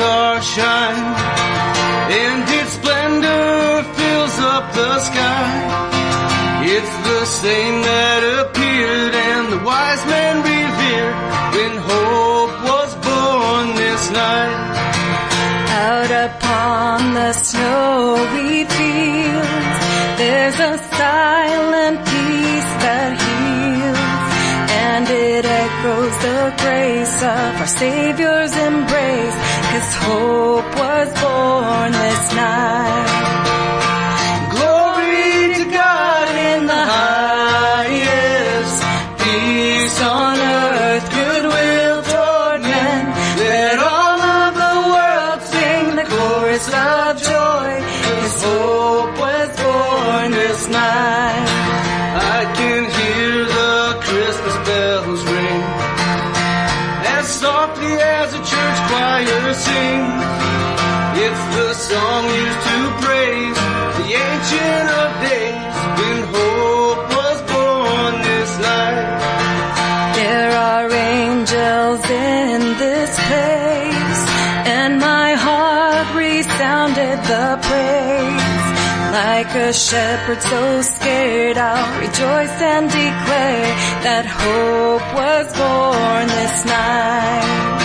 shine, and its splendor fills up the sky. It's the same that appeared and the wise men revered when hope was born this night. Out upon the snowy fields, there's a silent peace that heals, and it echoes the grace of our Savior's embrace, cause hope was born this night. Glory to God in the highest, peace on earth, goodwill toward men. Let all of the world sing the joy, His hope was born this night. I can hear the Christmas bells ring, softly as a church choir sings. It's the song used to praise the ancient of days when hope was born this night. There are angels in this place, and my heart resounded the praise. Like a shepherd so scared, I'll rejoice and declare that hope was born this night.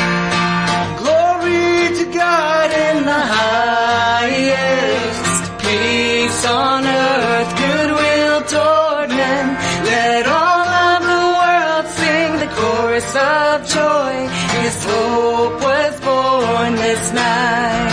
Glory to God in the highest, peace on earth, goodwill toward men. Let all of the world sing the chorus of joy. His hope was born this night.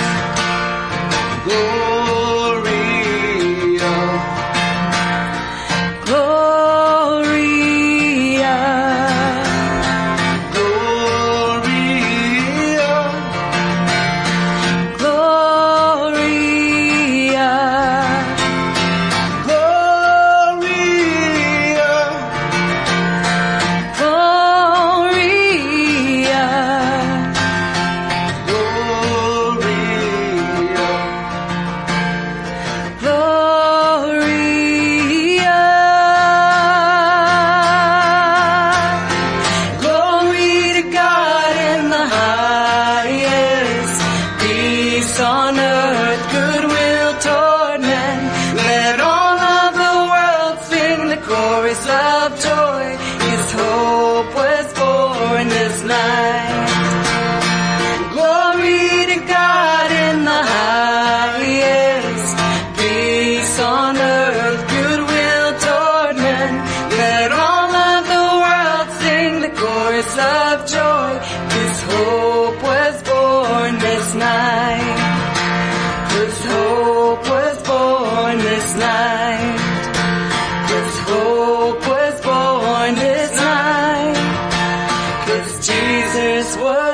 answers were